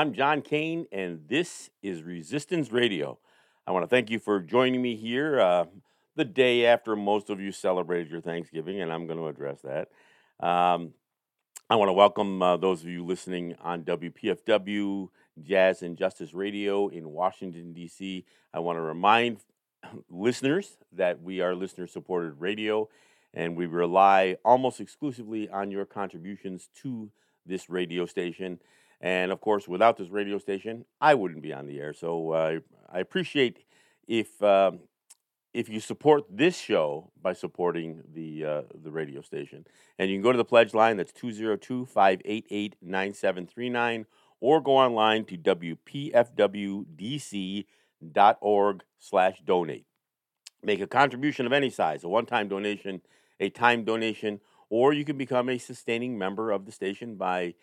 I'm John Kane, and this is Resistance Radio. I want to thank you for joining me here uh, the day after most of you celebrated your Thanksgiving, and I'm going to address that. Um, I want to welcome uh, those of you listening on WPFW Jazz and Justice Radio in Washington, D.C. I want to remind listeners that we are listener supported radio, and we rely almost exclusively on your contributions to this radio station. And of course, without this radio station, I wouldn't be on the air. So uh, I appreciate if um, if you support this show by supporting the uh, the radio station. And you can go to the pledge line that's 202-588-9739 or go online to wpfwdc.org slash donate. Make a contribution of any size, a one-time donation, a time donation, or you can become a sustaining member of the station by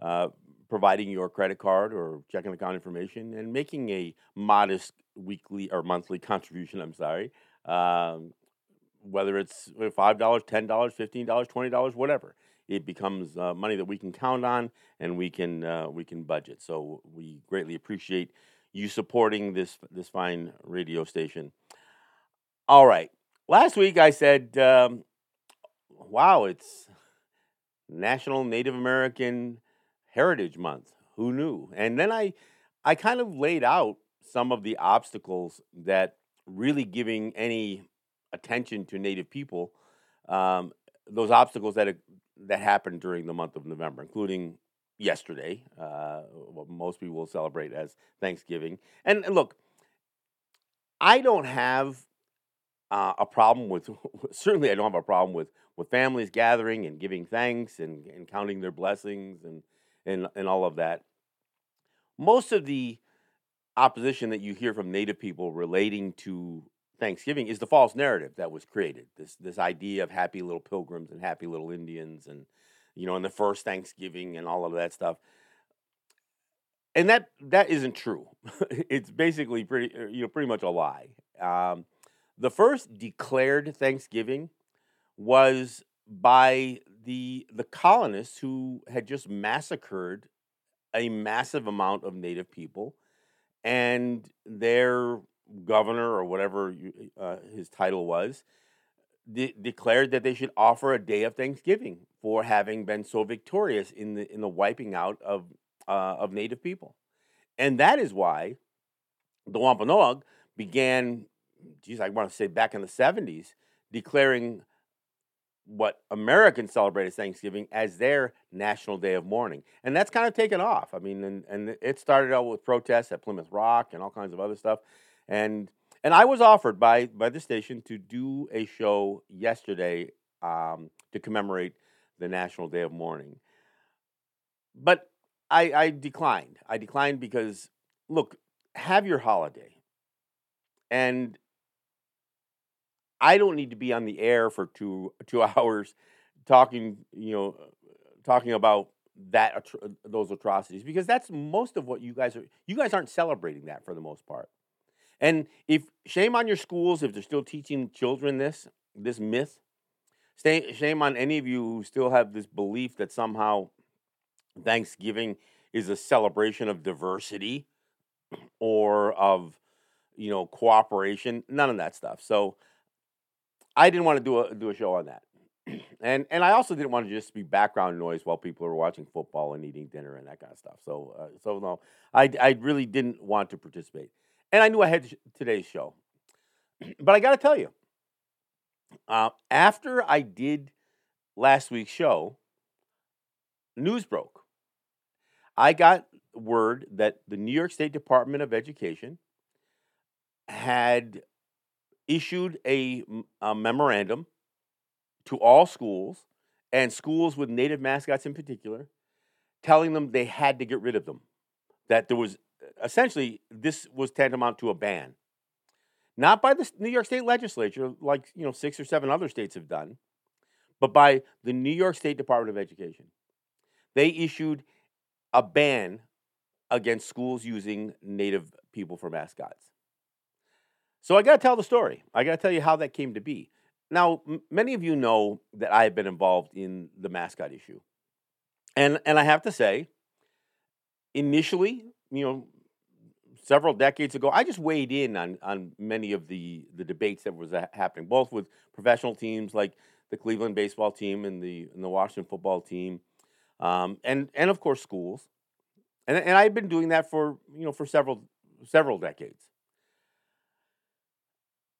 uh, providing your credit card or checking account information and making a modest weekly or monthly contribution. I'm sorry, um, whether it's dollars, fifteen dollars, twenty dollars, whatever. It becomes uh, money that we can count on and we can uh, we can budget. So we greatly appreciate you supporting this this fine radio station. All right, last week I said, um, "Wow, it's National Native American." Heritage Month. Who knew? And then I, I kind of laid out some of the obstacles that really giving any attention to Native people, um, those obstacles that that happened during the month of November, including yesterday, uh, what most people will celebrate as Thanksgiving. And, look, I don't have uh, a problem with certainly I don't have a problem with with families gathering and giving thanks and, and counting their blessings and and, and all of that. Most of the opposition that you hear from Native people relating to Thanksgiving is the false narrative that was created. This this idea of happy little pilgrims and happy little Indians and you know, and the first Thanksgiving and all of that stuff. And that that isn't true. it's basically pretty uh, you know pretty much a lie. Um, the first declared Thanksgiving was by the the colonists who had just massacred a massive amount of native people and their governor or whatever uh, his title was de- declared that they should offer a day of thanksgiving for having been so victorious in the in the wiping out of uh, of native people. And that is why the Wampanoag began geez I want to say back in the 70s declaring what Americans celebrate as Thanksgiving as their national day of mourning. And that's kind of taken off. I mean, and, and it started out with protests at Plymouth Rock and all kinds of other stuff. And and I was offered by by the station to do a show yesterday um, to commemorate the National Day of Mourning. But I, I declined. I declined because look, have your holiday. And I don't need to be on the air for two two hours talking, you know, talking about that those atrocities because that's most of what you guys are. You guys aren't celebrating that for the most part. And if shame on your schools if they're still teaching children this this myth. Stay, shame on any of you who still have this belief that somehow Thanksgiving is a celebration of diversity or of you know cooperation. None of that stuff. So I didn't want to do a do a show on that. and and I also didn't want to just be background noise while people were watching football and eating dinner and that kind of stuff. So uh, so no, I I really didn't want to participate, and I knew I had today's show, but I got to tell you, uh, after I did last week's show, news broke. I got word that the New York State Department of Education had issued a, a memorandum to all schools and schools with native mascots in particular, telling them they had to get rid of them. That there was essentially this was tantamount to a ban. Not by the New York State legislature, like you know six or seven other states have done, but by the New York State Department of Education. They issued a ban against schools using native people for mascots. So I got to tell the story. I got to tell you how that came to be. Now, m- many of you know that I have been involved in the mascot issue. And and I have to say, initially, you know, several decades ago, I just weighed in on on many of the the debates that was happening, both with professional teams like the Cleveland baseball team and the and the Washington football team, um, and and of course schools, and and I've been doing that for you know for several several decades.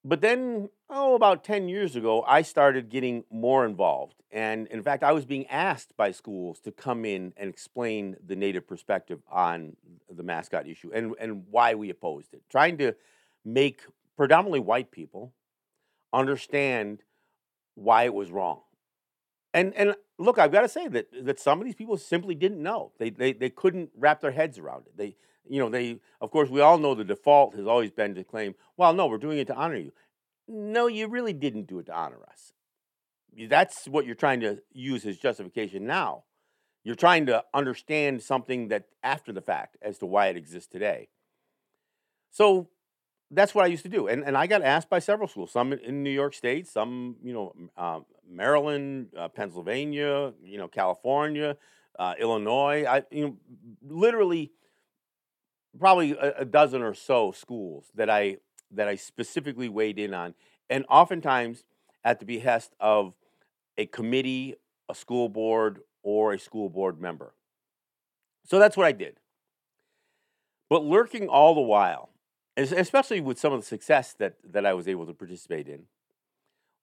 But then, oh, about 10 years ago, I started getting more involved. And in fact, I was being asked by schools to come in and explain the Native perspective on the mascot issue and, and why we opposed it, trying to make predominantly white people understand why it was wrong. And, and look, I've got to say that, that some of these people simply didn't know. They, they, they couldn't wrap their heads around it. They, you know, they, of course, we all know the default has always been to claim, well, no, we're doing it to honor you. No, you really didn't do it to honor us. That's what you're trying to use as justification now. You're trying to understand something that after the fact as to why it exists today. So that's what I used to do. And, and I got asked by several schools, some in New York State, some, you know, uh, Maryland, uh, Pennsylvania, you know, California, uh, Illinois. I, you know, literally probably a, a dozen or so schools that I that I specifically weighed in on, and oftentimes at the behest of a committee, a school board, or a school board member. So that's what I did. But lurking all the while, especially with some of the success that, that I was able to participate in,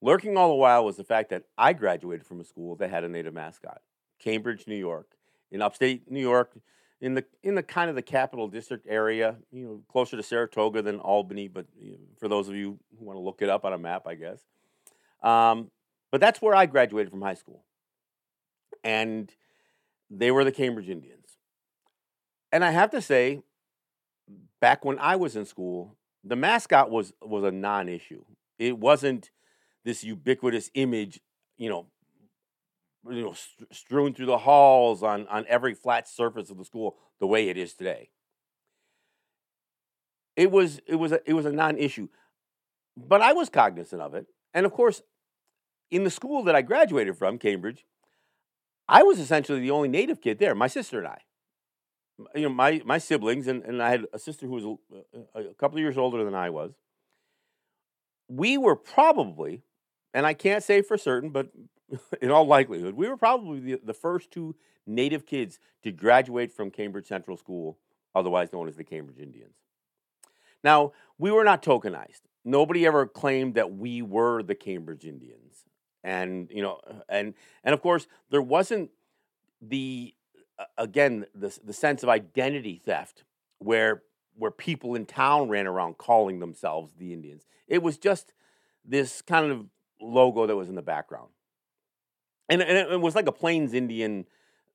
lurking all the while was the fact that I graduated from a school that had a native mascot, Cambridge, New York. In upstate New York, in the in the kind of the capital district area, you know, closer to Saratoga than Albany. But you know, for those of you who want to look it up on a map, I guess. Um, but that's where I graduated from high school, and they were the Cambridge Indians. And I have to say, back when I was in school, the mascot was was a non-issue. It wasn't this ubiquitous image, you know, you know, strewn through the halls on, on every flat surface of the school the way it is today. It was it was a, it was a non-issue, but I was cognizant of it, and of course, in the school that I graduated from, Cambridge, I was essentially the only native kid there. My sister and I, you know, my my siblings, and, and I had a sister who was a, a couple of years older than I was. We were probably, and I can't say for certain, but in all likelihood, we were probably the, the first two native kids to graduate from Cambridge Central School, otherwise known as the Cambridge Indians. Now, we were not tokenized. Nobody ever claimed that we were the Cambridge Indians. And, you know, uh, and and of course, there wasn't the uh, again the the sense of identity theft where where people in town ran around calling themselves the Indians. It was just this kind of logo that was in the background and, and it was like a Plains Indian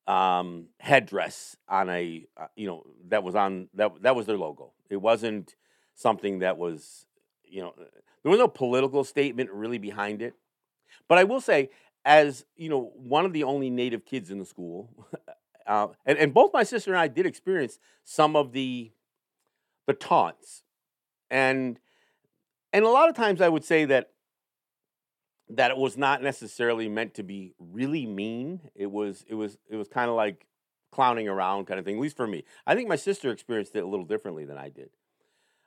um, headdress on a uh, you know that was on that that was their logo. It wasn't something that was you know there was no political statement really behind it. But I will say, as you know, one of the only Native kids in the school, uh, and and both my sister and I did experience some of the the taunts, and and a lot of times I would say that that it was not necessarily meant to be really mean. It was it was it was kind of like clowning around kind of thing. At least for me, I think my sister experienced it a little differently than I did.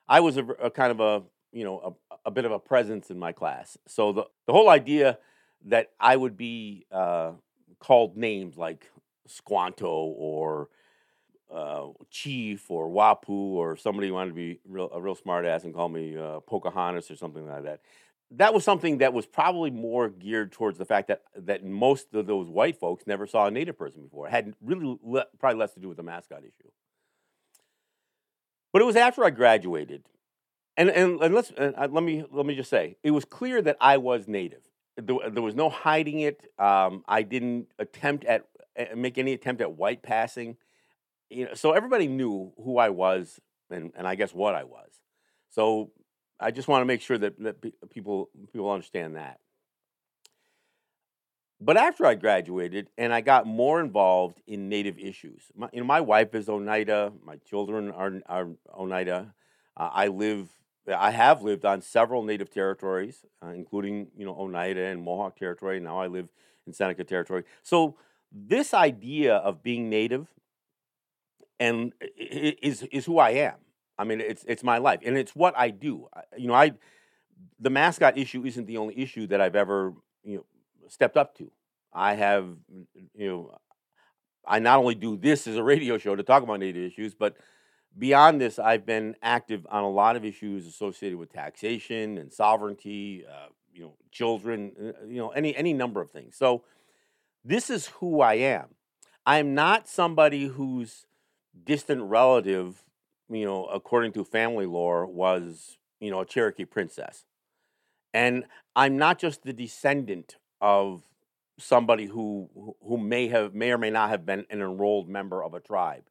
I was a, a kind of a you know a, a, bit of a presence in my class, so the the whole idea that I would be uh, called names like Squanto or uh, Chief or Wapu or somebody wanted to be real, a real smart ass and call me uh, Pocahontas or something like that that was something that was probably more geared towards the fact that that most of those white folks never saw a native person before. It had really le- probably less to do with the mascot issue. But it was after I graduated, and and, and let's and let me let me just say, it was clear that I was native, there, there was no hiding it. Um, I didn't attempt at uh, make any attempt at white passing. You know, so everybody knew who I was and, and I guess what I was. So I just want to make sure that, that people people understand that. But after I graduated and I got more involved in Native issues, my, you know, my wife is Oneida, my children are, are Oneida. Uh, I live, I have lived on several Native territories, uh, including you know Oneida and Mohawk territory. Now I live in Seneca territory. So this idea of being Native and is is who I am. I mean, it's it's my life, and it's what I do. You know, I the mascot issue isn't the only issue that I've ever you know stepped up to. I have you know, I not only do this as a radio show to talk about native issues, but beyond this, I've been active on a lot of issues associated with taxation and sovereignty. Uh, you know, children. Uh, you know, any any number of things. So this is who I am. I'm not somebody who's distant relative, you know, according to family lore, was, you know, a Cherokee princess. And I'm not just the descendant of somebody who who may have may or may not have been an enrolled member of a tribe.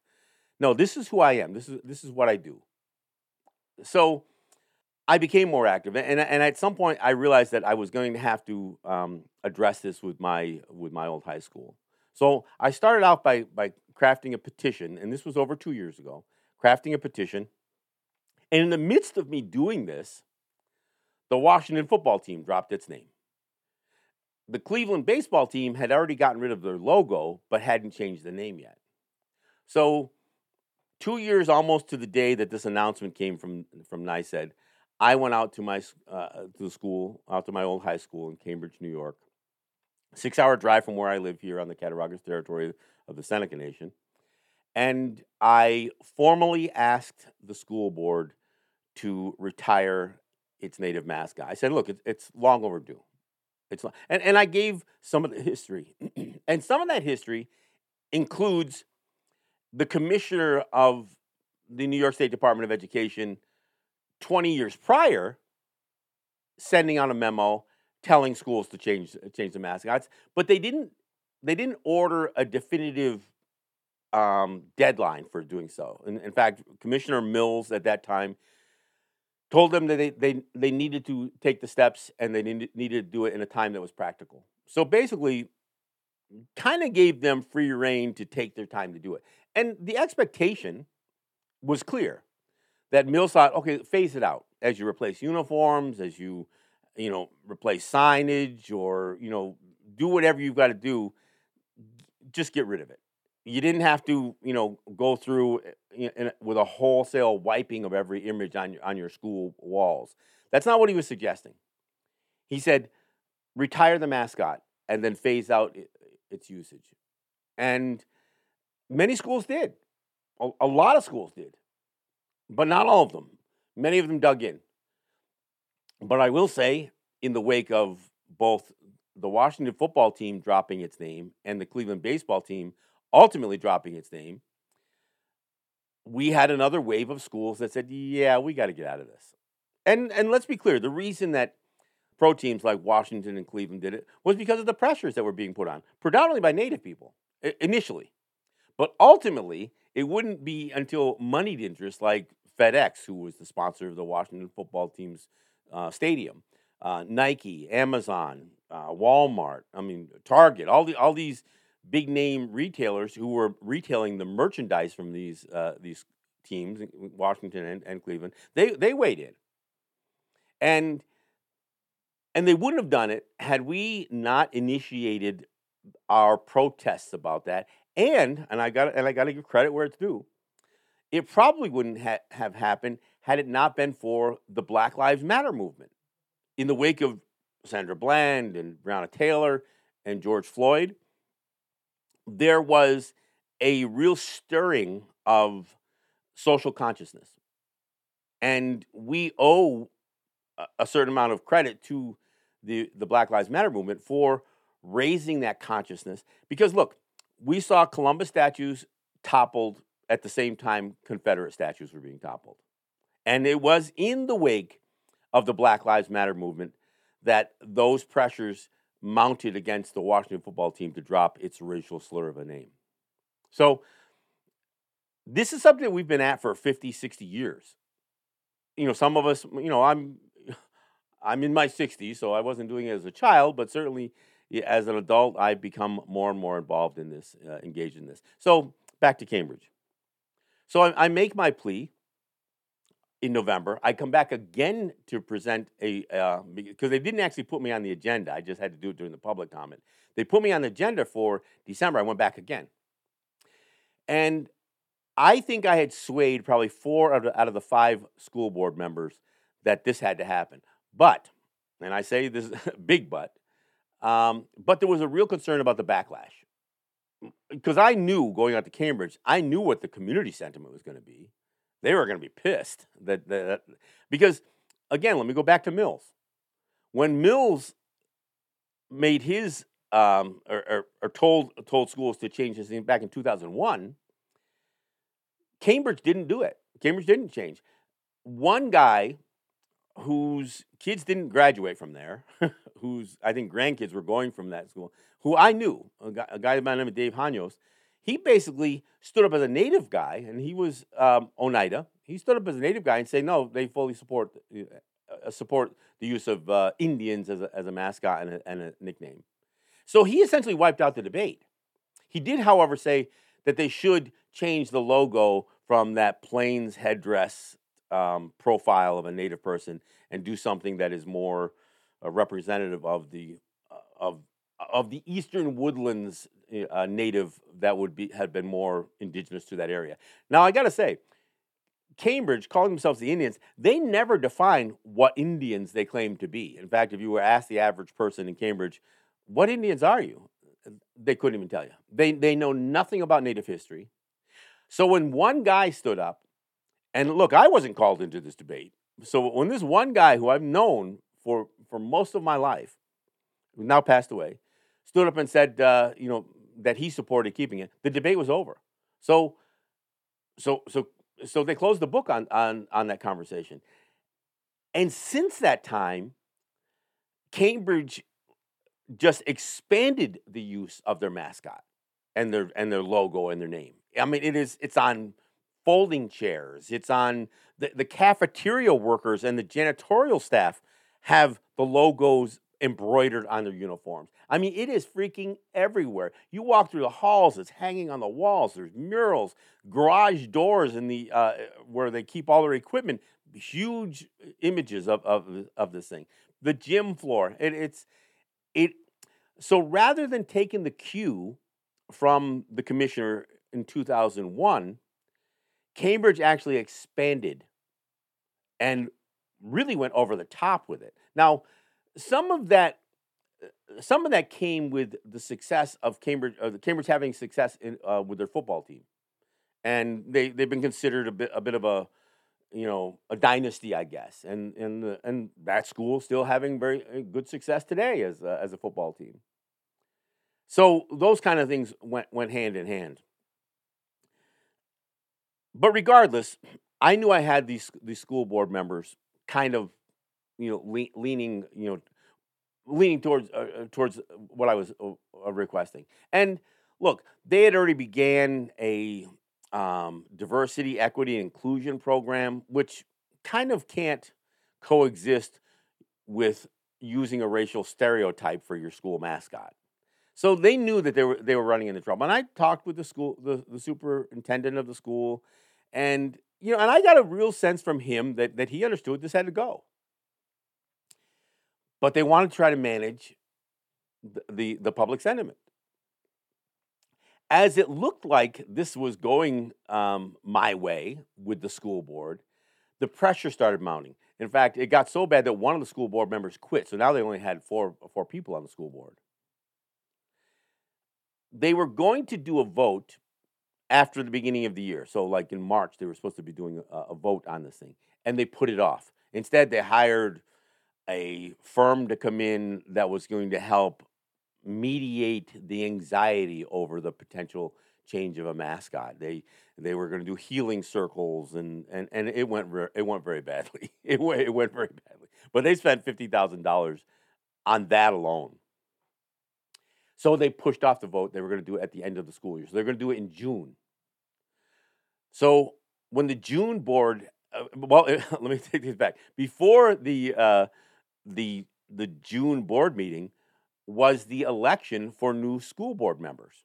No, this is who I am. This is this is what I do. So I became more active, and and at some point I realized that I was going to have to um, address this with my with my old high school. So I started out by by crafting a petition, and this was over two years ago, crafting a petition. And in the midst of me doing this, the Washington football team dropped its name. The Cleveland baseball team had already gotten rid of their logo, but hadn't changed the name yet. So, two years almost to the day that this announcement came from from NYSED, I went out to my uh, to the school, out to my old high school in Cambridge, New York, six hour drive from where I live here on the Cattaraugus territory of the Seneca Nation. And I formally asked the school board to retire its native mascot. I said, look, it's, it's long overdue. It's long. And, and I gave some of the history. and some of that history includes the commissioner of the New York State Department of Education 20 years prior sending out a memo telling schools to change change the mascots, but they didn't they didn't order a definitive um, deadline for doing so. In, in, fact, Commissioner Mills at that time told them that they, they, they needed to take the steps and they needed, needed to do it in a time that was practical. So basically, kind of gave them free reign to take their time to do it. And the expectation was clear that Mills thought, okay, phase it out as you replace uniforms, as you you know, replace signage or, you know, do whatever you've got to do. Just get rid of it. You didn't have to, you know, go through eh, in, in, with a wholesale wiping of every image on your, on your school walls. That's not what he was suggesting. He said, retire the mascot and then phase out its usage. And many schools did. A, a lot of schools did, but not all of them. Many of them dug in. But I will say, in the wake of both the Washington football team dropping its name and the Cleveland baseball team ultimately dropping its name, we had another wave of schools that said, "Yeah, we got to get out of this." And and let's be clear, the reason that pro teams like Washington and Cleveland did it was because of the pressures that were being put on, predominantly by native people initially. But ultimately, it wouldn't be until moneyed interests like FedEx, who was the sponsor of the Washington football team's uh, stadium, uh, Nike, Amazon, uh, Walmart, I mean Target, all the all these big name retailers who were retailing the merchandise from these uh, these teams, Washington and, and Cleveland, they they weighed in, and and they wouldn't have done it had we not initiated our protests about that. And and I got and I got to give credit where it's due. It probably wouldn't ha- have happened had it not been for the Black Lives Matter movement. In the wake of Sandra Bland and Breonna Taylor and George Floyd, there was a real stirring of social consciousness. And we owe a certain amount of credit to the, the Black Lives Matter movement for raising that consciousness. Because look, we saw Columbus statues toppled at the same time Confederate statues were being toppled. And it was in the wake of the Black Lives Matter movement that those pressures mounted against the Washington football team to drop its racial slur of a name. So, this is something that we've been at for 50, 60 years. You know, some of us, you know, I'm I'm in my 60s, so I wasn't doing it as a child, but certainly as an adult, I've become more and more involved in this, uh, engaged in this. So, back to Cambridge. So, I, I make my plea in November. I come back again to present a uh, because they didn't actually put me on the agenda. I just had to do it during the public comment. They put me on the agenda for December. I went back again, and I think I had swayed probably four out of, out of the five school board members that this had to happen. But, and I say this big but, um, but there was a real concern about the backlash because I knew going out to Cambridge, I knew what the community sentiment was going to be they were going to be pissed that, that because again, let me go back to Mills. When Mills made his um, or, or, or, told told schools to change his name back in 2001, Cambridge didn't do it. Cambridge didn't change. One guy whose kids didn't graduate from there, whose I think grandkids were going from that school, who I knew, a guy, a guy by the name of Dave Hanos, he basically stood up as a native guy, and he was um, Oneida. He stood up as a native guy and said, no, they fully support uh, support the use of uh, Indians as a, as a mascot and a, and a nickname. So he essentially wiped out the debate. He did, however, say that they should change the logo from that plains headdress um, profile of a native person and do something that is more uh, representative of the uh, of of the eastern woodlands uh, native that would be have been more indigenous to that area. Now I got to say, Cambridge, calling themselves the Indians, they never define what Indians they claim to be. In fact, if you were asked the average person in Cambridge, "What Indians are you?" they couldn't even tell you. They they know nothing about Native history. So when one guy stood up, and look, I wasn't called into this debate. So when this one guy who I've known for for most of my life, who now passed away, stood up and said, uh, you know, that he supported keeping it, the debate was over. So, so, so, so they closed the book on on on that conversation. And since that time, Cambridge just expanded the use of their mascot and their and their logo and their name. I mean, it is it's on folding chairs. It's on the, the cafeteria workers and the janitorial staff have the logos embroidered on their uniforms. I mean, it is freaking everywhere. You walk through the halls, it's hanging on the walls. There's murals, garage doors in the uh, where they keep all their equipment. Huge images of, of, of this thing. The gym floor. It, it's it. So rather than taking the cue from the commissioner in 2001, Cambridge actually expanded and really went over the top with it. Now, some of that uh, some of that came with the success of Cambridge, uh, Cambridge having success in, uh, with their football team, and they they've been considered a bit a bit of a you know a dynasty, I guess, and and the, and that school still having very uh, good success today as a, as a football team. So those kind of things went went hand in hand. But regardless, I knew I had these these school board members kind of you know, le- leaning, you know, leaning towards uh, uh towards what I was uh, uh, requesting. And look, they had already began a um, diversity, equity, inclusion program, which kind of can't coexist with using a racial stereotype for your school mascot. So they knew that they were they were running into trouble. And I talked with the school, the, the superintendent of the school, and you know, and I got a real sense from him that that he understood this had to go but they want to try to manage the, the, the public sentiment. As it looked like this was going um, my way with the school board, the pressure started mounting. In fact, it got so bad that one of the school board members quit. So now they only had four, four people on the school board. They were going to do a vote after the beginning of the year. So, like in March, they were supposed to be doing a, a vote on this thing, and they put it off. Instead, they hired a firm to come in that was going to help mediate the anxiety over the potential change of a mascot. They they were going to do healing circles and and, and it went re- it went very badly. It went, it went very badly. But they spent fifty thousand dollars on that alone. So they pushed off the vote. They were going to do it at the end of the school year. So they're going to do it in June. So when the June board, uh, well, let me take this back. Before the uh, the the June board meeting was the election for new school board members.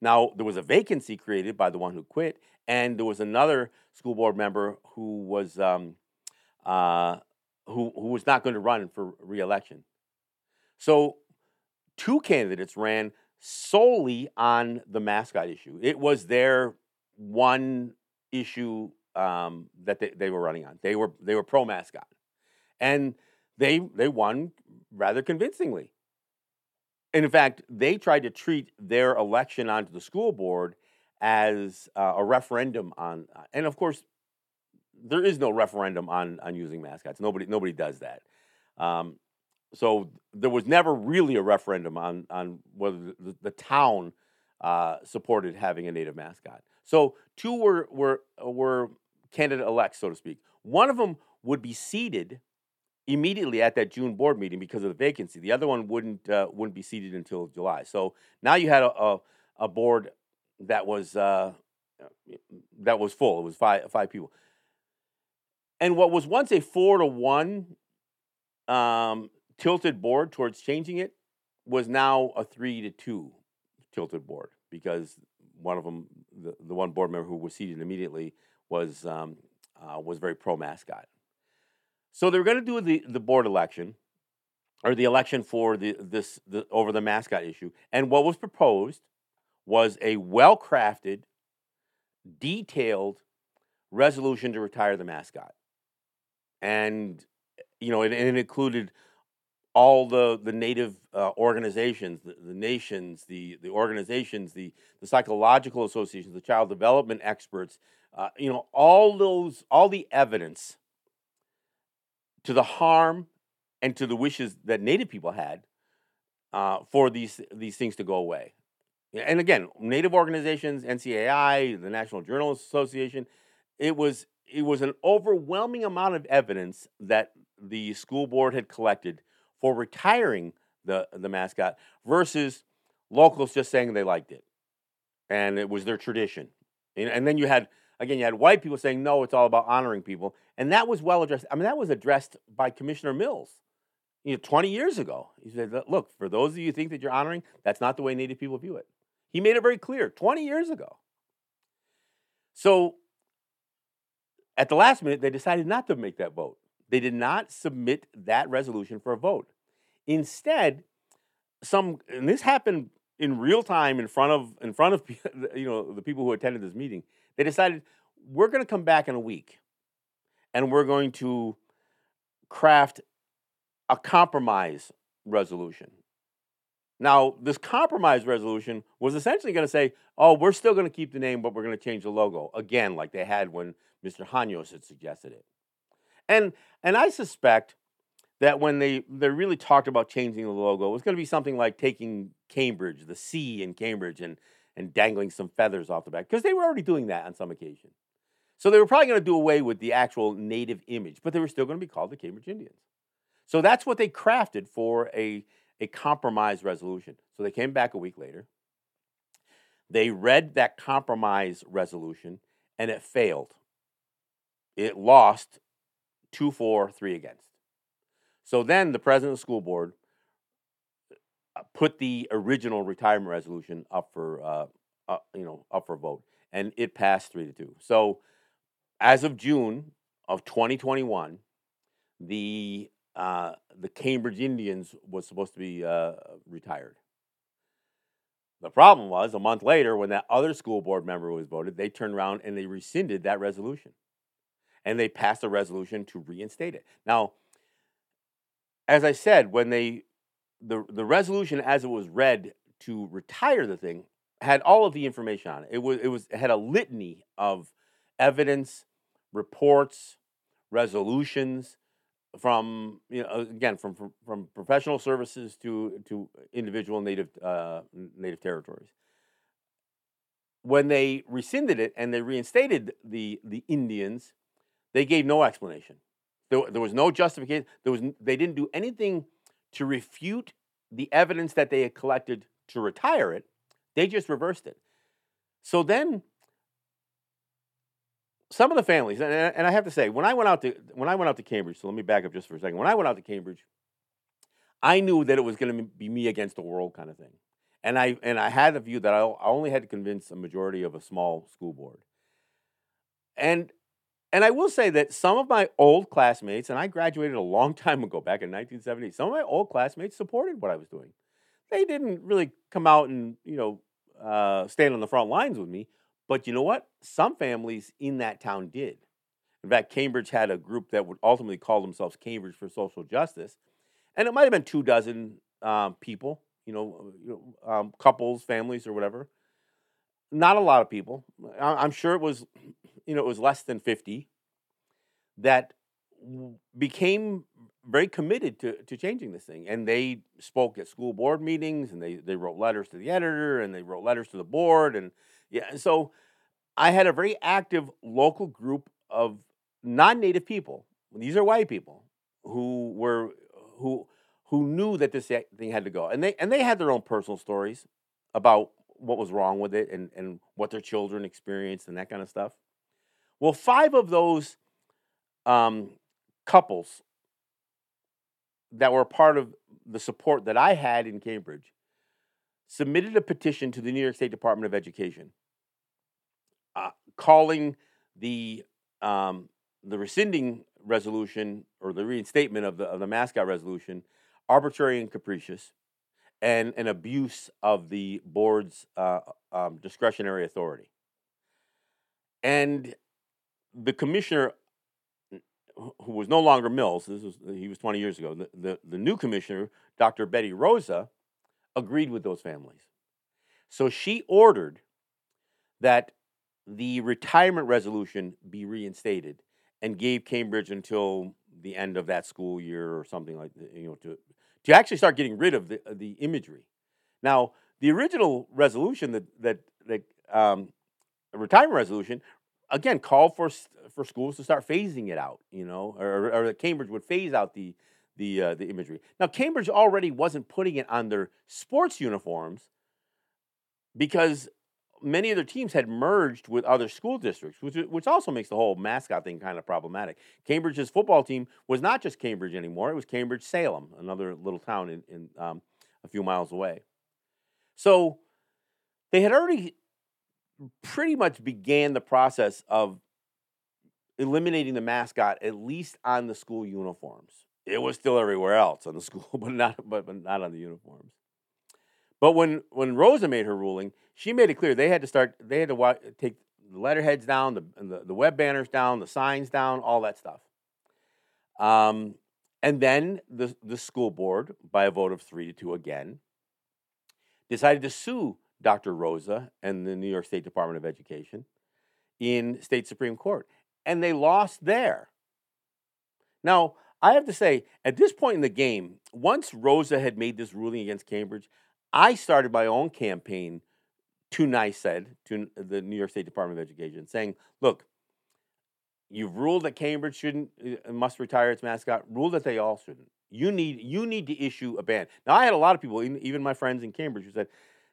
Now there was a vacancy created by the one who quit, and there was another school board member who was um, uh, who who was not going to run for reelection. So two candidates ran solely on the mascot issue. It was their one issue um, that they, they were running on. They were they were pro mascot, and they they won rather convincingly. And in fact, they tried to treat their election onto the school board as uh, a referendum on, uh, and of course, there is no referendum on on using mascots. Nobody nobody does that. Um, so there was never really a referendum on on whether the, the town uh, supported having a native mascot. So two were were were candidate elects, so to speak. One of them would be seated immediately at that June board meeting because of the vacancy. The other one wouldn't uh, wouldn't be seated until July. So now you had a a, a board that was uh, that was full. It was five five people. And what was once a four to one um, tilted board towards changing it was now a three to two tilted board because one of them, the, the one board member who was seated immediately, was um, uh, was very pro mascot. So they were going to do the, the board election, or the election for the this the, over the mascot issue, and what was proposed was a well crafted, detailed resolution to retire the mascot, and you know, it, it included all the the native uh, organizations, the, the, nations, the the organizations, the the psychological associations, the child development experts, uh, you know, all those, all the evidence to the harm and to the wishes that Native people had uh, for these these things to go away. And again, Native organizations, NCAI, the National Journalists Association, it was it was an overwhelming amount of evidence that the school board had collected for retiring the the mascot versus locals just saying they liked it and it was their tradition. And, and then you had again you had white people saying no, it's all about honoring people, and that was well addressed. I mean, that was addressed by Commissioner Mills. You know, 20 years ago, he said, "Look, for those of you who think that you're honoring, that's not the way Native people view it." He made it very clear 20 years ago. So, at the last minute, they decided not to make that vote. They did not submit that resolution for a vote. Instead, some and this happened in real time in front of in front of you know the people who attended this meeting. They decided we're going to come back in a week, and we're going to craft a compromise resolution. Now, this compromise resolution was essentially going to say, "Oh, we're still going to keep the name, but we're going to change the logo again, like they had when Mr. Hanyos had suggested it." And and I suspect that when they they really talked about changing the logo, it was going to be something like taking Cambridge, the C in Cambridge, and and dangling some feathers off the back because they were already doing that on some occasion. So they were probably going to do away with the actual native image, but they were still going to be called the Cambridge Indians. So that's what they crafted for a a compromise resolution. So they came back a week later. They read that compromise resolution and it failed. It lost 2 4, 3 against. So then the president of the school board put the original retirement resolution up for uh, uh, you know up for vote, and it passed three to two. So as of June of 2021, the uh, the Cambridge Indians was supposed to be uh, retired. The problem was a month later, when that other school board member was voted, they turned around and they rescinded that resolution and they passed a resolution to reinstate it. Now, as I said, when they the the resolution as it was read to retire the thing had all of the information on it. It was it was it had a litany of evidence, reports, resolutions from you know again from from, from professional services to to individual native uh, native territories. When they rescinded it and they reinstated the the Indians, they gave no explanation. There, there was no justification. There was they didn't do anything to refute the evidence that they had collected to retire it, they just reversed it. So then some of the families, and, I have to say, when I went out to when I went out to Cambridge, so let me back up just for a second. When I went out to Cambridge, I knew that it was going to be me against the world kind of thing, and I and I had a view that I only had to convince a majority of a small school board, and and I will say that some of my old classmates, and I graduated a long time ago, back in 1970. Some of my old classmates supported what I was doing. They didn't really come out and you know uh, stand on the front lines with me, but you know what? Some families in that town did. In fact, Cambridge had a group that would ultimately call themselves Cambridge for Social Justice, and it might have been two dozen um, people, you know, you know um, couples, families, or whatever. Not a lot of people. I'm sure it was, you know, it was less than fifty that became very committed to, to changing this thing. And they spoke at school board meetings and they, they wrote letters to the editor and they wrote letters to the board. And yeah, so I had a very active local group of non-native people. These are white people who were who who knew that this thing had to go, and they and they had their own personal stories about what was wrong with it and and what their children experienced and that kind of stuff. Well, five of those um, couples that were part of the support that I had in Cambridge submitted a petition to the New York State Department of Education uh, calling the um, the rescinding resolution or the reinstatement of the of the mascot resolution arbitrary and capricious, and an abuse of the board's uh, um, discretionary authority. And the commissioner, who was no longer Mills, this was he was 20 years ago. The, the, the new commissioner, Dr. Betty Rosa, agreed with those families. So she ordered that the retirement resolution be reinstated and gave Cambridge until the end of that school year or something like that, you know, to to actually start getting rid of the the imagery. Now, the original resolution that that that um, retirement resolution again call for for schools to start phasing it out, you know, or, or that Cambridge would phase out the the uh, the imagery. Now, Cambridge already wasn't putting it on their sports uniforms because many of their teams had merged with other school districts, which, which also makes the whole mascot thing kind of problematic. Cambridge's football team was not just Cambridge anymore; it was Cambridge Salem, another little town in, in um, a few miles away. So they had already pretty much began the process of eliminating the mascot, at least on the school uniforms. It was still everywhere else on the school, but not but, but not on the uniforms. But when when Rosa made her ruling, she made it clear they had to start. They had to wa- take the letterheads down, the, the, the web banners down, the signs down, all that stuff. Um, and then the the school board, by a vote of three to two again, decided to sue Dr. Rosa and the New York State Department of Education in state supreme court, and they lost there. Now, I have to say, at this point in the game, once Rosa had made this ruling against Cambridge, I started my own campaign to NYSED, to the New York State Department of Education, saying, look, you've ruled that Cambridge shouldn't uh, must retire its mascot. Rule that they all shouldn't. You need you need to issue a ban. Now I had a lot of people, even my friends in Cambridge, who said,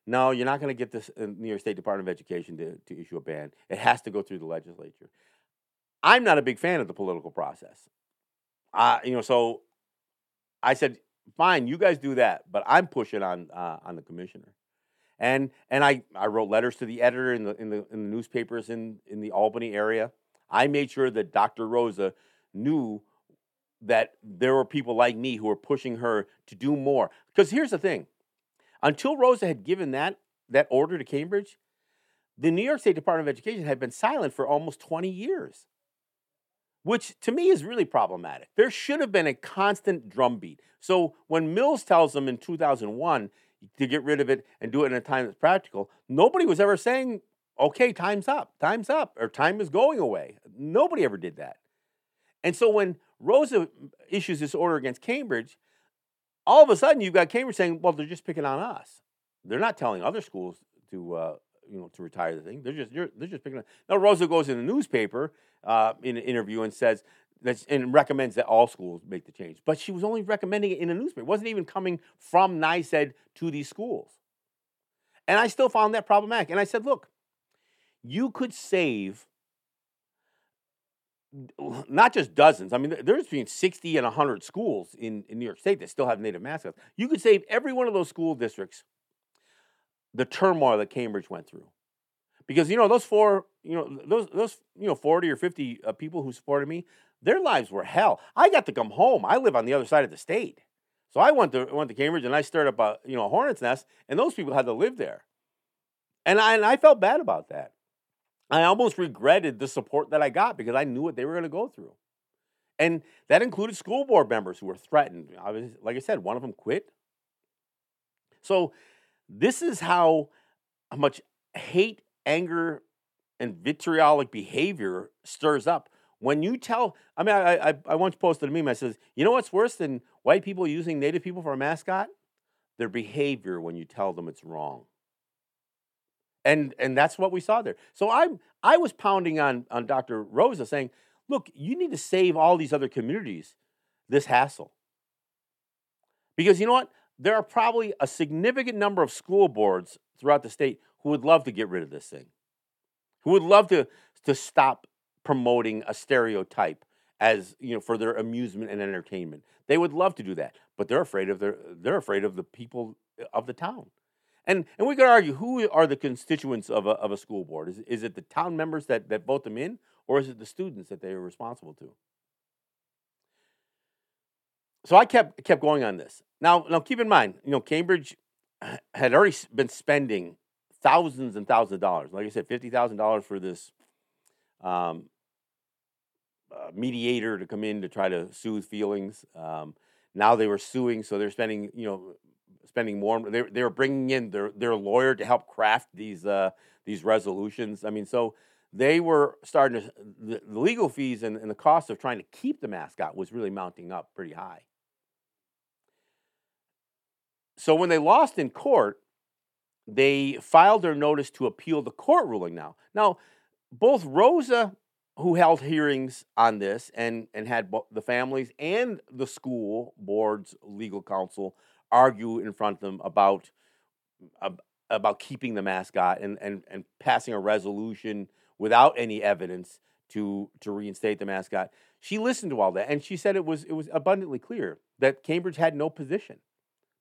"No, you're not going to get uh, New York State Department of Education to, to issue a ban. It has to go through the legislature." I'm not a big fan of the political process. Uh, you know, so I said, "Fine, you guys do that, but I'm pushing on uh, on the commissioner." And and I, I wrote letters to the editor in the in the in the newspapers in, in the Albany area. I made sure that Dr. Rosa knew that there were people like me who were pushing her to do more. Because here's the thing. Until Rosa had given that that order to Cambridge, the New York State Department of Education had been silent for almost 20 years. Which to me is really problematic. There should have been a constant drumbeat. So when Mills tells them in 2001 to get rid of it and do it in a time that's practical. Nobody was ever saying, okay, time's up, time's up, or time is going away. Nobody ever did that. And so when Rosa issues this order against Cambridge, all of a sudden you've got Cambridge saying, well, they're just picking on us. They're not telling other schools to, uh, you know, to retire the thing. They're just, they're, just picking on. Now Rosa goes in the newspaper uh, in an interview and says, that's, and recommends that all schools make the change. But she was only recommending it in a newspaper. It wasn't even coming from NYSED to these schools. And I still found that problematic. And I said, look, you could save not just dozens. I mean, there's between 60 and 100 schools in, in New York State that still have native mascots. You could save every one of those school districts the turmoil that Cambridge went through. Because, you know, those four, you know, those, those you know, 40 or 50 uh, people who supported me, their lives were hell. I got to come home. I live on the other side of the state. So I went to, went to Cambridge and I started up a, you know, a hornet's nest, and those people had to live there. And I, and I felt bad about that. I almost regretted the support that I got because I knew what they were going to go through. And that included school board members who were threatened. I was, like I said, one of them quit. So this is how, much hate, anger, and vitriolic behavior stirs up. When you tell, I mean, I, I, I once posted a meme. I says, you know what's worse than white people using Native people for a mascot? Their behavior when you tell them it's wrong and and that's what we saw there. So I I was pounding on on Dr. Rosa saying, look, you need to save all these other communities this hassle. Because you know what? There are probably a significant number of school boards throughout the state who would love to get rid of this thing. Who would love to to stop promoting a stereotype as, you know, for their amusement and entertainment. They would love to do that, but they're afraid of their they're afraid of the people of the town. And, and we could argue who are the constituents of a, of a school board? Is, is it the town members that, that vote them in, or is it the students that they are responsible to? So I kept, kept going on this. Now, now keep in mind, you know, Cambridge had already been spending thousands and thousands of dollars. Like I said, $50,000 for this um, uh, mediator to come in to try to soothe feelings. Um, now they were suing, so they're spending, you know, spending more. They they were bringing in their their lawyer to help craft these uh, these resolutions. I mean, so they were starting to the, the legal fees and, and the cost of trying to keep the mascot was really mounting up pretty high. So when they lost in court, they filed their notice to appeal the court ruling now. Now, both Rosa, who held hearings on this and, and had the families and the school board's legal counsel argue in front of them about about keeping the mascot and, and, and passing a resolution without any evidence to to reinstate the mascot. She listened to all that and she said it was it was abundantly clear that Cambridge had no position.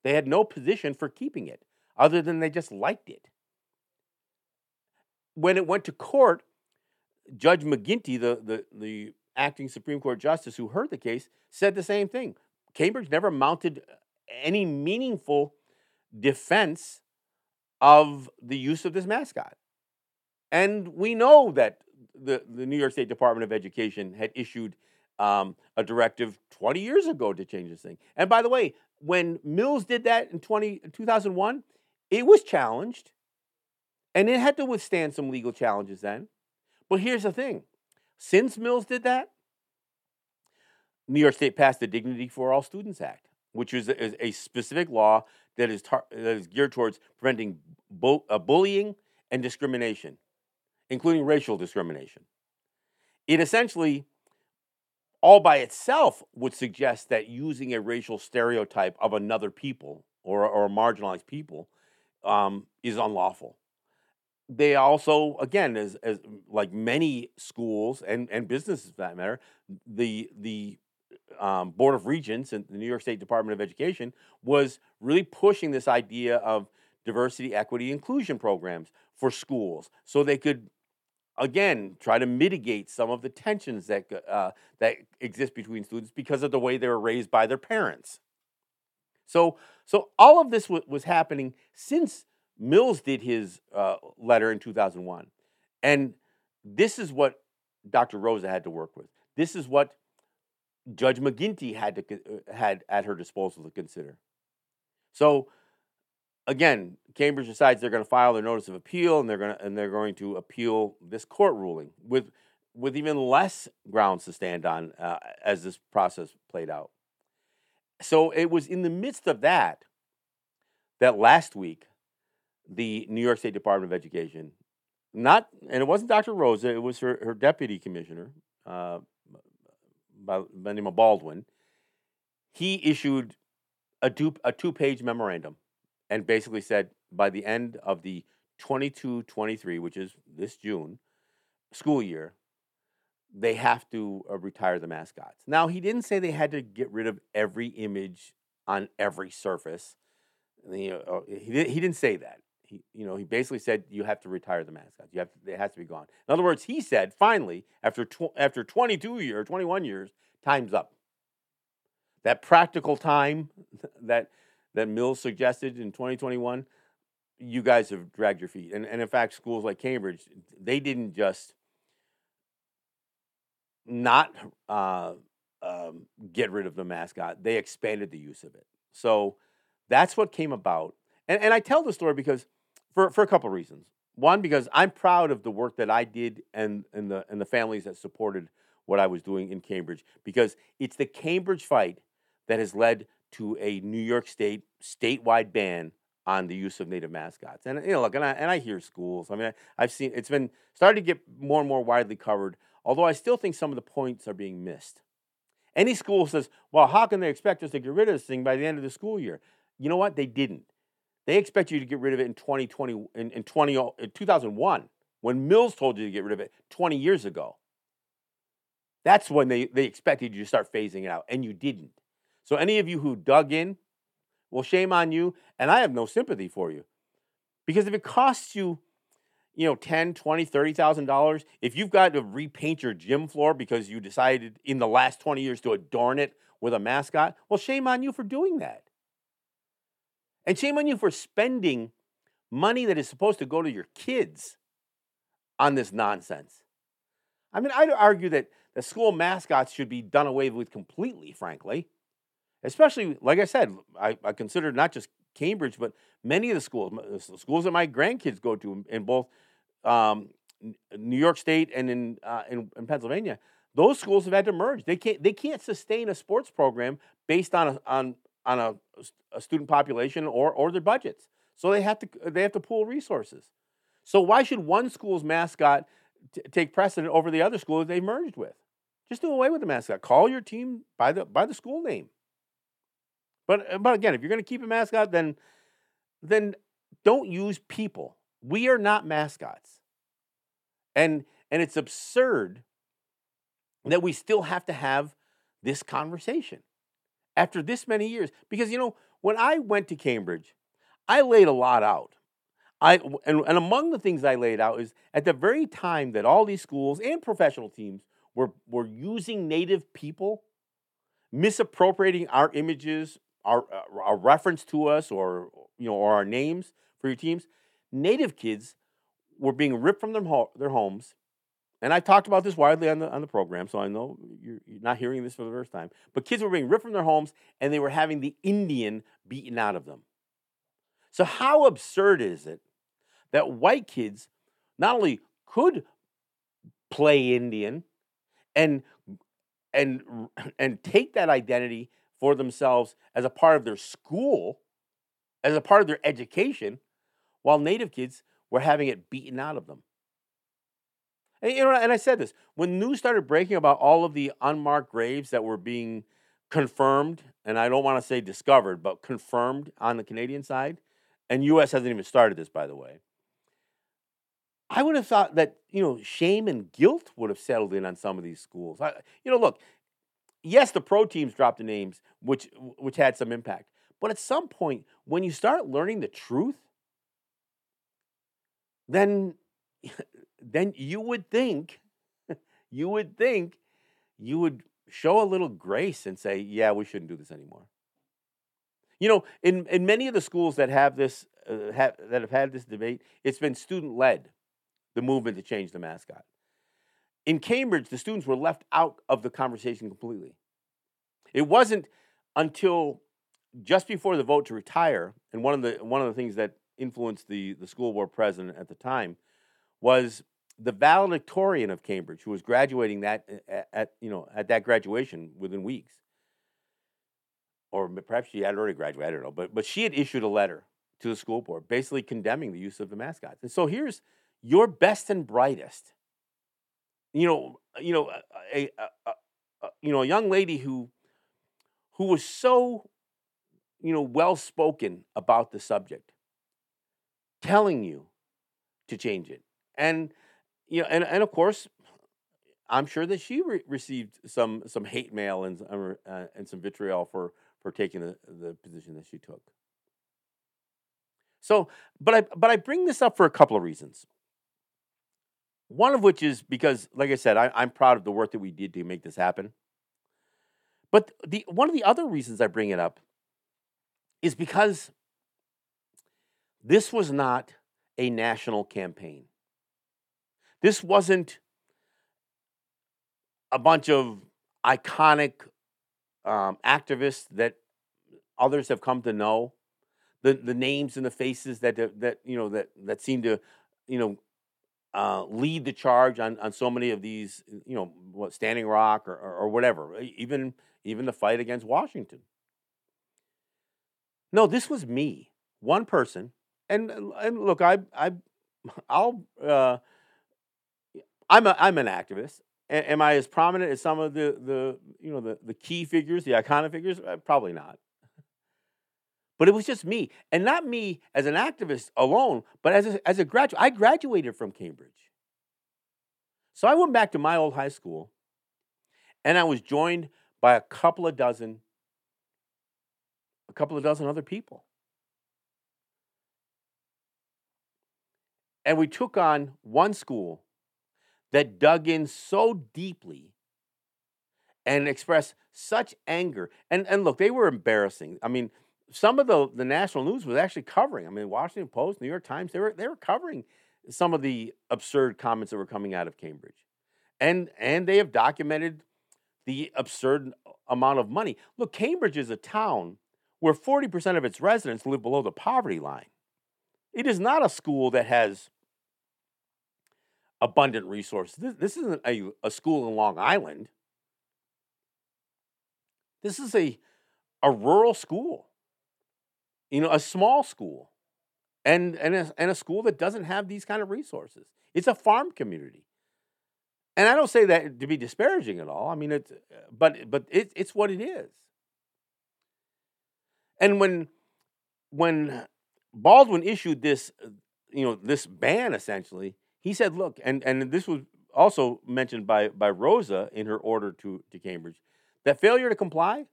They had no position for keeping it other than they just liked it. When it went to court, Judge McGinty, the, the, the acting Supreme Court justice who heard the case, said the same thing. Cambridge never mounted any meaningful defense of the use of this mascot. And we know that the, the New York State Department of Education had issued um, a directive 20 years ago to change this thing. And by the way, when Mills did that in 20, 2001, it was challenged and it had to withstand some legal challenges then. But here's the thing since Mills did that, New York State passed the Dignity for All Students Act which is a, specific law that is, tar- that is geared towards preventing bu- uh, bullying and discrimination, including racial discrimination. It essentially, all by itself, would suggest that using a racial stereotype of another people or, or marginalized people um, is unlawful. They also, again, as, as like many schools and, and businesses for that matter, the the um, Board of Regents and the New York State Department of Education was really pushing this idea of diversity, equity, inclusion programs for schools so they could again try to mitigate some of the tensions that uh, that exist between students because of the way they were raised by their parents. So so all of this w- was happening since Mills did his uh, letter in 2001, and this is what Dr. Rosa had to work with. This is what Judge McGinty had to uh, had at her disposal to consider. So again, Cambridge decides they're going to file their notice of appeal and they're going to and they're going to appeal this court ruling with with even less grounds to stand on uh, as this process played out. So it was in the midst of that that last week the New York State Department of Education, not and it wasn't Dr. Rosa, it was her, her deputy commissioner, uh, by, the name of Baldwin, he issued a, two, a two-page memorandum and basically said by the end of the 22-23, which is this June, school year, they have to uh, retire the mascots. Now, he didn't say they had to get rid of every image on every surface. Know, uh, he, he didn't say that. He, you know, he basically said you have to retire the mascots. You have to, it has to be gone. In other words, he said finally, after tw- after 22 years, 21 years, time's up. That practical time that that Mills suggested in 2021, you guys have dragged your feet. And and in fact, schools like Cambridge, they didn't just not uh, um, get rid of the mascot; they expanded the use of it. So that's what came about. And and I tell the story because for, for a couple reasons. One, because I'm proud of the work that I did and, and, the, and the families that supported what I was doing in Cambridge, because it's the Cambridge fight that has led to a New York State statewide ban on the use of native mascots. And you know, look, and I, and I hear schools. I mean, I, have seen it's been starting to get more and more widely covered. Although I still think some of the points are being missed. Any school says, "Well, how can they expect us to get rid of this thing by the end of the school year?" You know what? They didn't. They expect you to get rid of it in 2020 in, in 20 in 2001 when Mills told you to get rid of it 20 years ago. That's when they, they expected you to start phasing it out, and you didn't. So any of you who dug in, well, shame on you, and I have no sympathy for you. Because if it costs you, you know, 10, 20, 30,000 dollars, if you've got to repaint your gym floor because you decided in the last 20 years to adorn it with a mascot, well, shame on you for doing that. And shame on you for spending money that is supposed to go to your kids on this nonsense. I mean, I'd argue that the school mascots should be done away with completely, frankly. Especially, like I said, I, I consider not just Cambridge, but many of the schools, the schools that my grandkids go to in both um, New York State and in, uh, in, in Pennsylvania, those schools have had to merge. They can't they can't sustain a sports program based on a, on on a, a student population or, or their budgets. So they have to they have to pool resources. So why should one school's mascot t- take precedent over the other school that they merged with? Just do away with the mascot. Call your team by the by the school name. But uh, but again, if you're going to keep a mascot, then then don't use people. We are not mascots. And and it's absurd that we still have to have this conversation after this many years. Because, you know, when I went to Cambridge, I laid a lot out. I, and, and among the things I laid out is at the very time that all these schools and professional teams were, were using native people, misappropriating our images, our, uh, our reference to us, or, you know, or our names for your teams, native kids were being ripped from their, ho- their homes and I've talked about this widely on the on the program, so I know you're, you're, not hearing this for the first time. But kids were being ripped from their homes, and they were having the Indian beaten out of them. So how absurd is it that white kids not only could play Indian and and and take that identity for themselves as a part of their school, as a part of their education, while Native kids were having it beaten out of them. And, you know, and I said this when news started breaking about all of the unmarked graves that were being confirmed, and I don't want to say discovered, but confirmed on the Canadian side, and U.S. hasn't even started this, by the way. I would have thought that you know shame and guilt would have settled in on some of these schools. I, you know, look, yes, the pro teams dropped the names, which which had some impact, but at some point, when you start learning the truth, then then you would think, you would think you would show a little grace and say, yeah, we shouldn't do this anymore. You know, in, in many of the schools that have this, uh, have, that have had this debate, it's been student led, the movement to change the mascot. In Cambridge, the students were left out of the conversation completely. It wasn't until just before the vote to retire, and one of the one of the things that influenced the, the school board president at the time was the valedictorian of Cambridge, who was graduating that at, at, you know at that graduation within weeks, or perhaps she had already graduated. I don't know, but but she had issued a letter to the school board, basically condemning the use of the mascots. And so here's your best and brightest. You know, you know, a, a, a, you know, a young lady who who was so, you know, well spoken about the subject, telling you to change it, and you know, and and of course, I'm sure that she re- received some some hate mail and uh, and some vitriol for for taking the, the position that she took. So, but I but I bring this up for a couple of reasons. One of which is because, like I said, I, I'm proud of the work that we did to make this happen. But the one of the other reasons I bring it up is because this was not a national campaign. This wasn't a bunch of iconic um, activists that others have come to know, the the names and the faces that that you know that that seem to you know uh, lead the charge on on so many of these you know what Standing Rock or, or, or whatever, even even the fight against Washington. No, this was me, one person, and and look, I I I'll uh, I'm a I'm an activist. A- am I as prominent as some of the the you know the the key figures, the iconic figures? Uh, probably not. But it was just me, and not me as an activist alone, but as a, as a graduate. I graduated from Cambridge, so I went back to my old high school, and I was joined by a couple of dozen, a couple of dozen other people. And we took on one school that dug in so deeply and expressed such anger. And, and look, they were embarrassing. I mean, some of the, the national news was actually covering. I mean, Washington Post, New York Times, they were, they were covering some of the absurd comments that were coming out of Cambridge. And, and they have documented the absurd amount of money. Look, Cambridge is a town where 40% of its residents live below the poverty line. It is not a school that has abundant resources. This, this isn't a, a school in Long Island. This is a, a rural school, you know, a small school, and, and, a, and a school that doesn't have these kind of resources. It's a farm community. And I don't say that to be disparaging at all. I mean, it's, but but it, it's what it is. And when when Baldwin issued this, uh, you know, this ban essentially, he said, "Look," and and this was also mentioned by by Rosa in her order to to Cambridge, that failure to comply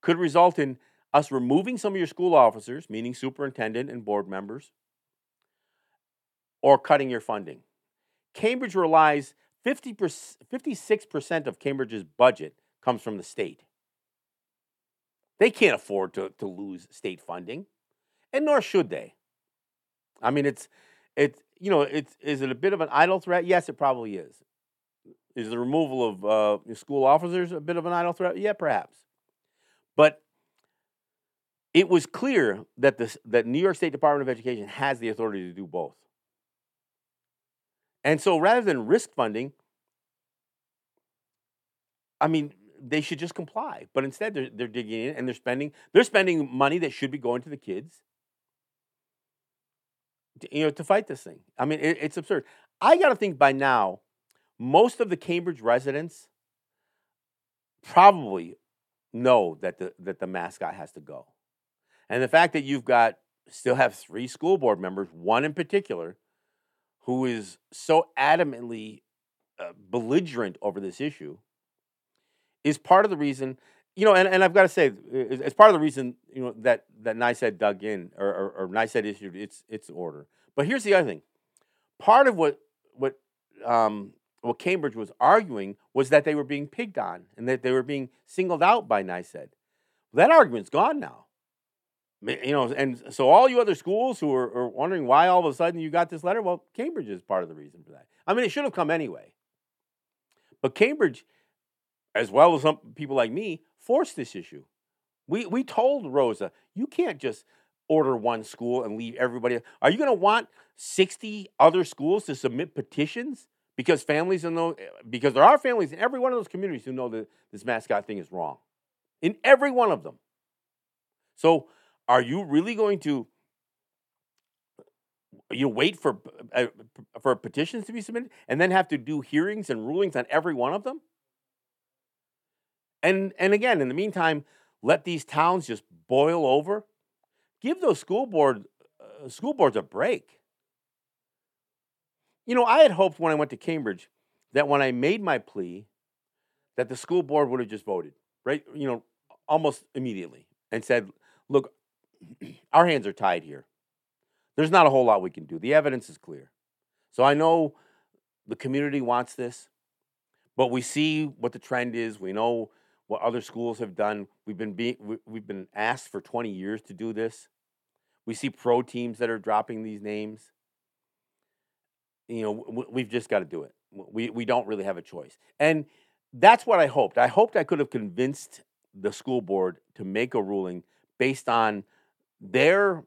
could result in us removing some of your school officers, meaning superintendent and board members, or cutting your funding. Cambridge relies 50 56% of Cambridge's budget comes from the state. They can't afford to, to lose state funding, and nor should they. I mean, it's, it's you know, it's, is it a bit of an idle threat? Yes, it probably is. Is the removal of uh, school officers a bit of an idle threat? Yeah, perhaps. But it was clear that, this, that New York State Department of Education has the authority to do both. And so rather than risk funding, I mean, they should just comply. But instead, they're, they're digging in and they're spending they're spending money that should be going to the kids. You know, to fight this thing. I mean, it, it's absurd. I got to think by now, most of the Cambridge residents probably know that the that the mascot has to go, and the fact that you've got still have three school board members, one in particular, who is so adamantly uh, belligerent over this issue is part of the reason, you know, and, and I've got to say, it's part of the reason, you know, that, that NYSED dug in or, or, or issued its, its order. But here's the other thing. Part of what, what, um, what Cambridge was arguing was that they were being pigged on and that they were being singled out by NYSED. That argument's gone now. You know, and so all you other schools who are, are, wondering why all of a sudden you got this letter, well, Cambridge is part of the reason for that. I mean, it should have come anyway. But Cambridge as well as some people like me, forced this issue. We, we told Rosa, you can't just order one school and leave everybody. Are you going to want 60 other schools to submit petitions? Because families in those, because there are families in every one of those communities who know that this mascot thing is wrong. In every one of them. So are you really going to you wait for uh, for petitions to be submitted and then have to do hearings and rulings on every one of them? And and again, in the meantime, let these towns just boil over. Give those school board uh, school boards a break. You know, I had hoped when I went to Cambridge that when I made my plea, that the school board would have just voted, right? You know, almost immediately and said, look, our hands are tied here. There's not a whole lot we can do. The evidence is clear. So I know the community wants this, but we see what the trend is. We know what other schools have done. We've been being, we've been asked for 20 years to do this. We see pro teams that are dropping these names. You know, we've just got to do it. We we don't really have a choice. And that's what I hoped. I hoped I could have convinced the school board to make a ruling based on their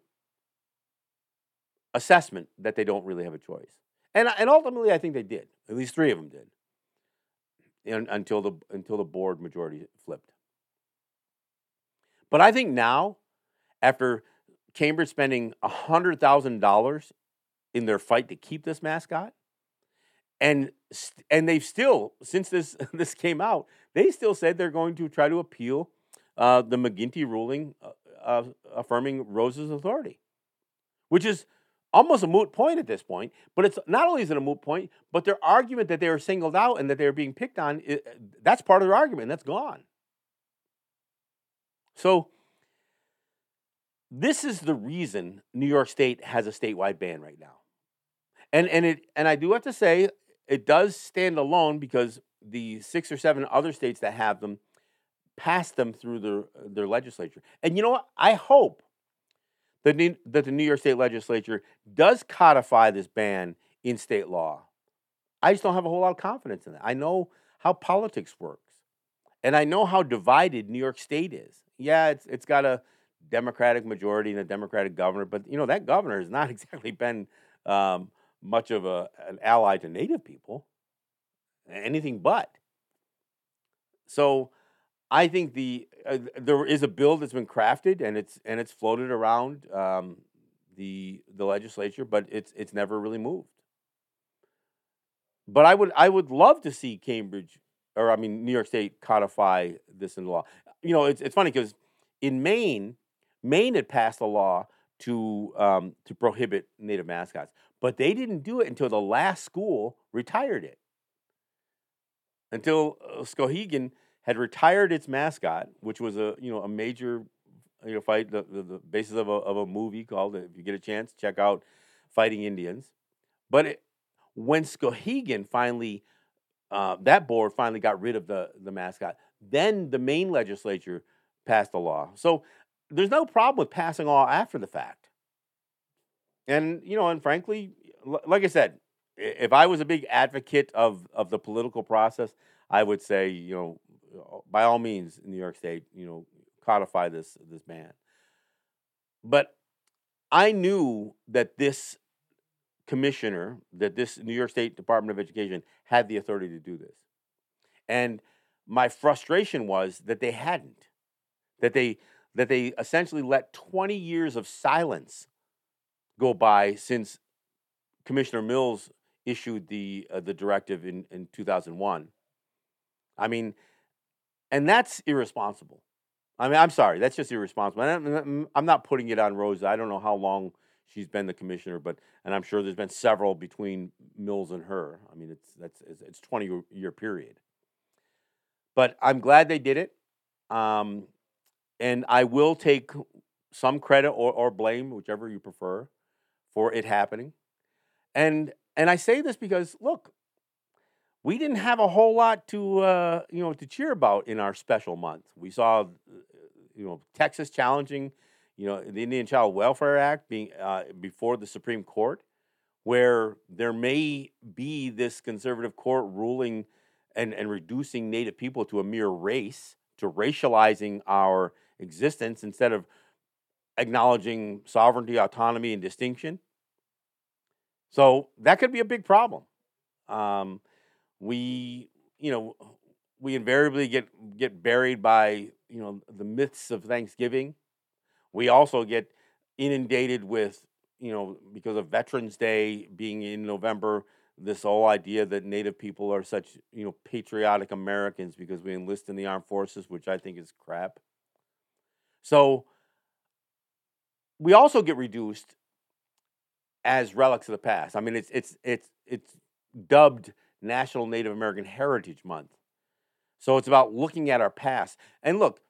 assessment that they don't really have a choice. And and ultimately I think they did. At least 3 of them did. And, until the until the board majority flipped. But I think now after Cambridge spending $100,000 in their fight to keep this mascot and and they've still since this this came out they still said they're going to try to appeal uh, the mcginty ruling uh, uh, affirming Rosa's authority which is almost a moot point at this point but it's not only is it a moot point but their argument that they were singled out and that they were being picked on uh, that's part of their argument that's gone so this is the reason new york state has a statewide ban right now and and it and I do have to say it does stand alone because the six or seven other states that have them passed them through their their legislature. And you know what? I hope that the, New York State Legislature does codify this ban in state law. I just don't have a whole lot of confidence in that. I know how politics works, and I know how divided New York State is. Yeah, it's it's got a Democratic majority and a Democratic governor, but you know that governor has not exactly been um, much of a, an ally to Native people, anything but. So I think the uh, there is a bill that's been crafted and it's and it's floated around um, the the legislature, but it's it's never really moved. But I would I would love to see Cambridge or I mean New York State codify this in law. You know, it's it's funny because in Maine, Maine had passed a law to um, to prohibit native mascots, but they didn't do it until the last school retired it. Until uh, Skowhegan had retired its mascot, which was a you know a major you know fight the, the, the basis of a of a movie called if you get a chance check out Fighting Indians. But it, when Skowhegan finally uh, that board finally got rid of the the mascot, then the Maine legislature passed a law. So there's no problem with passing law after the fact. And you know, and frankly, like I said, if I was a big advocate of of the political process, I would say, you know, by all means, in New York State, you know, codify this this ban. But I knew that this commissioner, that this New York State Department of Education had the authority to do this. And my frustration was that they hadn't. That they that they essentially let 20 years of silence go by since Commissioner Mills issued the uh, the directive in, in 2001. I mean, and that's irresponsible. I mean, I'm sorry, that's just irresponsible. I'm, not putting it on Rosa. I don't know how long she's been the commissioner, but and I'm sure there's been several between Mills and her. I mean, it's that's it's 20 year period. But I'm glad they did it. Um, and I will take some credit or, or blame, whichever you prefer, for it happening. And and I say this because look, we didn't have a whole lot to uh, you know to cheer about in our special month. We saw you know Texas challenging you know the Indian Child Welfare Act being uh, before the Supreme Court, where there may be this conservative court ruling and and reducing Native people to a mere race, to racializing our existence instead of acknowledging sovereignty, autonomy, and distinction. So that could be a big problem. Um, we, you know, we invariably get get buried by you know the myths of Thanksgiving. We also get inundated with you know because of Veterans Day being in November, this whole idea that Native people are such you know patriotic Americans because we enlist in the armed forces, which I think is crap. So we also get reduced as relics of the past. I mean, it's it's it's it's dubbed National Native American Heritage Month. So it's about looking at our past. And look,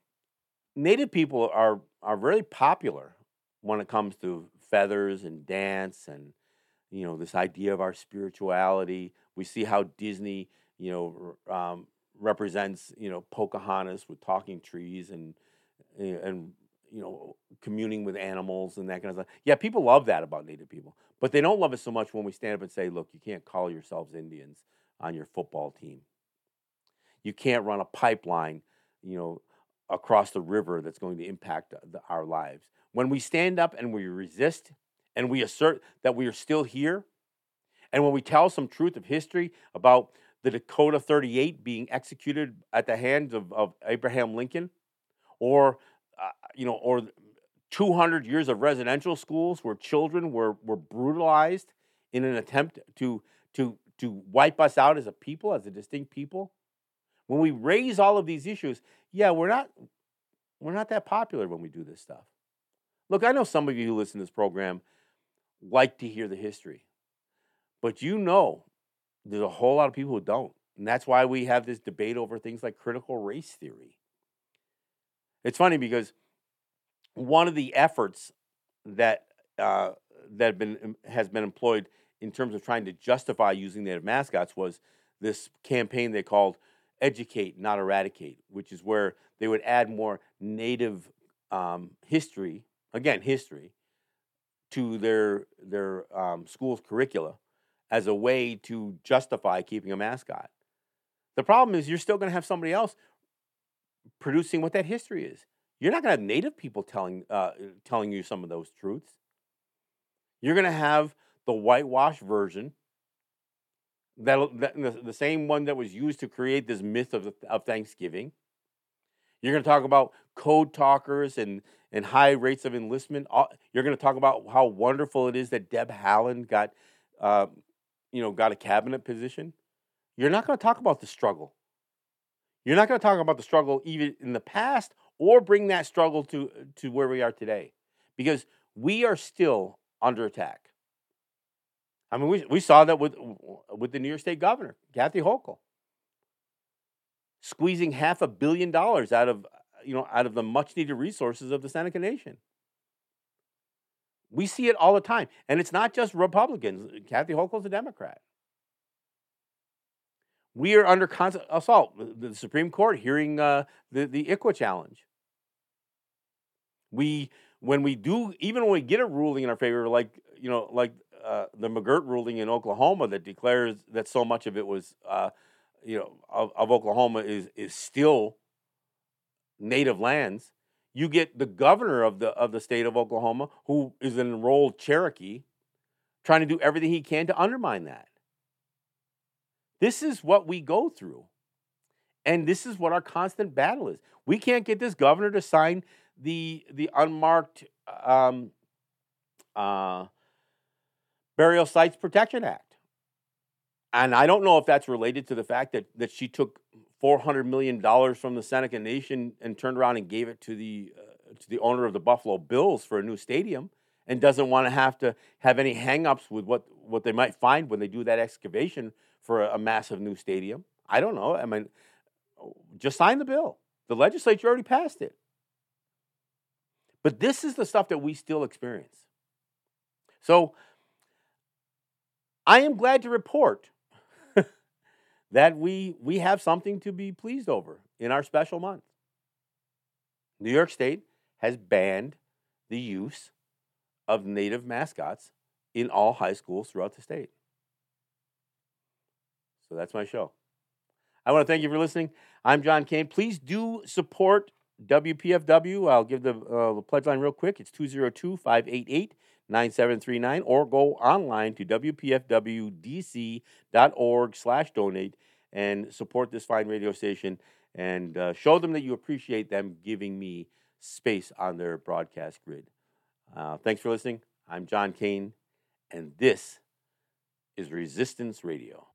Native people are are very popular when it comes to feathers and dance and you know this idea of our spirituality. We see how Disney, you know, um, represents you know Pocahontas with talking trees and and you know communing with animals and that kind of stuff. Yeah, people love that about Native people, but they don't love it so much when we stand up and say, "Look, you can't call yourselves Indians on your football team. You can't run a pipeline, you know, across the river that's going to impact the, our lives." When we stand up and we resist and we assert that we are still here, and when we tell some truth of history about the Dakota 38 being executed at the hands of, of Abraham Lincoln, or uh, you know, or 200 years of residential schools where children were, were brutalized in an attempt to, to, to wipe us out as a people, as a distinct people. When we raise all of these issues, yeah, we're not, we're not that popular when we do this stuff. Look, I know some of you who listen to this program like to hear the history, but you know there's a whole lot of people who don't. And that's why we have this debate over things like critical race theory. It's funny because one of the efforts that uh, that been has been employed in terms of trying to justify using native mascots was this campaign they called "Educate, Not Eradicate," which is where they would add more native um, history, again history, to their their um, school's curricula as a way to justify keeping a mascot. The problem is you're still going to have somebody else producing what that history is. You're not going to have native people telling uh, telling you some of those truths. You're going to have the whitewash version, that, that the, the, same one that was used to create this myth of, of Thanksgiving. You're going to talk about code talkers and, and high rates of enlistment. You're going to talk about how wonderful it is that Deb Haaland got, uh, you know, got a cabinet position. You're not going to talk about the struggle. You're not going to talk about the struggle even in the past or bring that struggle to, to where we are today because we are still under attack. I mean, we, we saw that with, with the New York State governor, Kathy Hochul, squeezing half a billion dollars out of, you know, out of the much needed resources of the Seneca Nation. We see it all the time. And it's not just Republicans. Kathy Hochul's a Democrat. We are under constant assault. The Supreme Court hearing uh, the the ICWA challenge. We when we do even when we get a ruling in our favor, like you know, like uh, the McGirt ruling in Oklahoma that declares that so much of it was, uh, you know, of, of Oklahoma is is still native lands. You get the governor of the of the state of Oklahoma, who is an enrolled Cherokee, trying to do everything he can to undermine that. This is what we go through. And this is what our constant battle is. We can't get this governor to sign the the unmarked um, uh, Burial Sites Protection Act. And I don't know if that's related to the fact that, that she took $400 million from the Seneca Nation and turned around and gave it to the, uh, to the owner of the Buffalo Bills for a new stadium and doesn't want to have to have any hangups with what, what they might find when they do that excavation for a, a massive new stadium. I don't know. I mean, just sign the bill. The legislature already passed it. But this is the stuff that we still experience. So I am glad to report that we, we have something to be pleased over in our special month. New York State has banned the use of native mascots in all high schools throughout the state. So that's my show. I want to thank you for listening. I'm John Kane. Please do support WPFW. I'll give the, uh, the pledge line real quick. It's 202 588 9739 or go online to WPFWDC.org slash donate and support this fine radio station and uh, show them that you appreciate them giving me space on their broadcast grid. Uh, thanks for listening. I'm John Kane, and this is Resistance Radio.